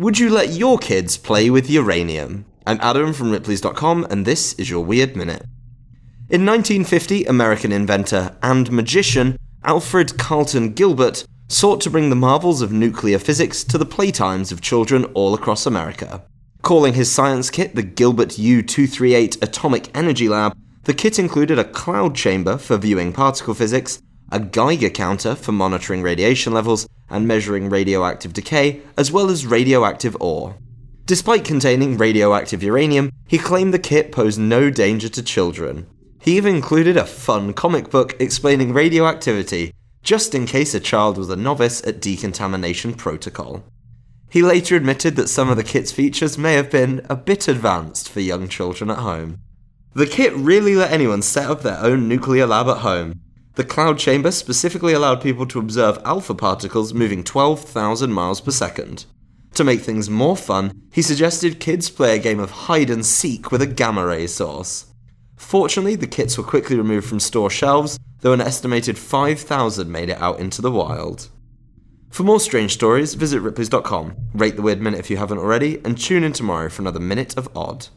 Would you let your kids play with uranium? I'm Adam from Ripley's.com, and this is your Weird Minute. In 1950, American inventor and magician Alfred Carlton Gilbert sought to bring the marvels of nuclear physics to the playtimes of children all across America. Calling his science kit the Gilbert U238 Atomic Energy Lab, the kit included a cloud chamber for viewing particle physics, a Geiger counter for monitoring radiation levels and measuring radioactive decay, as well as radioactive ore. Despite containing radioactive uranium, he claimed the kit posed no danger to children. He even included a fun comic book explaining radioactivity, just in case a child was a novice at decontamination protocol. He later admitted that some of the kit's features may have been a bit advanced for young children at home. The kit really let anyone set up their own nuclear lab at home. The cloud chamber specifically allowed people to observe alpha particles moving 12,000 miles per second. To make things more fun, he suggested kids play a game of hide and seek with a gamma ray source. Fortunately, the kits were quickly removed from store shelves, though an estimated 5,000 made it out into the wild. For more strange stories, visit ripley's.com, rate the Weird Minute if you haven't already, and tune in tomorrow for another Minute of Odd.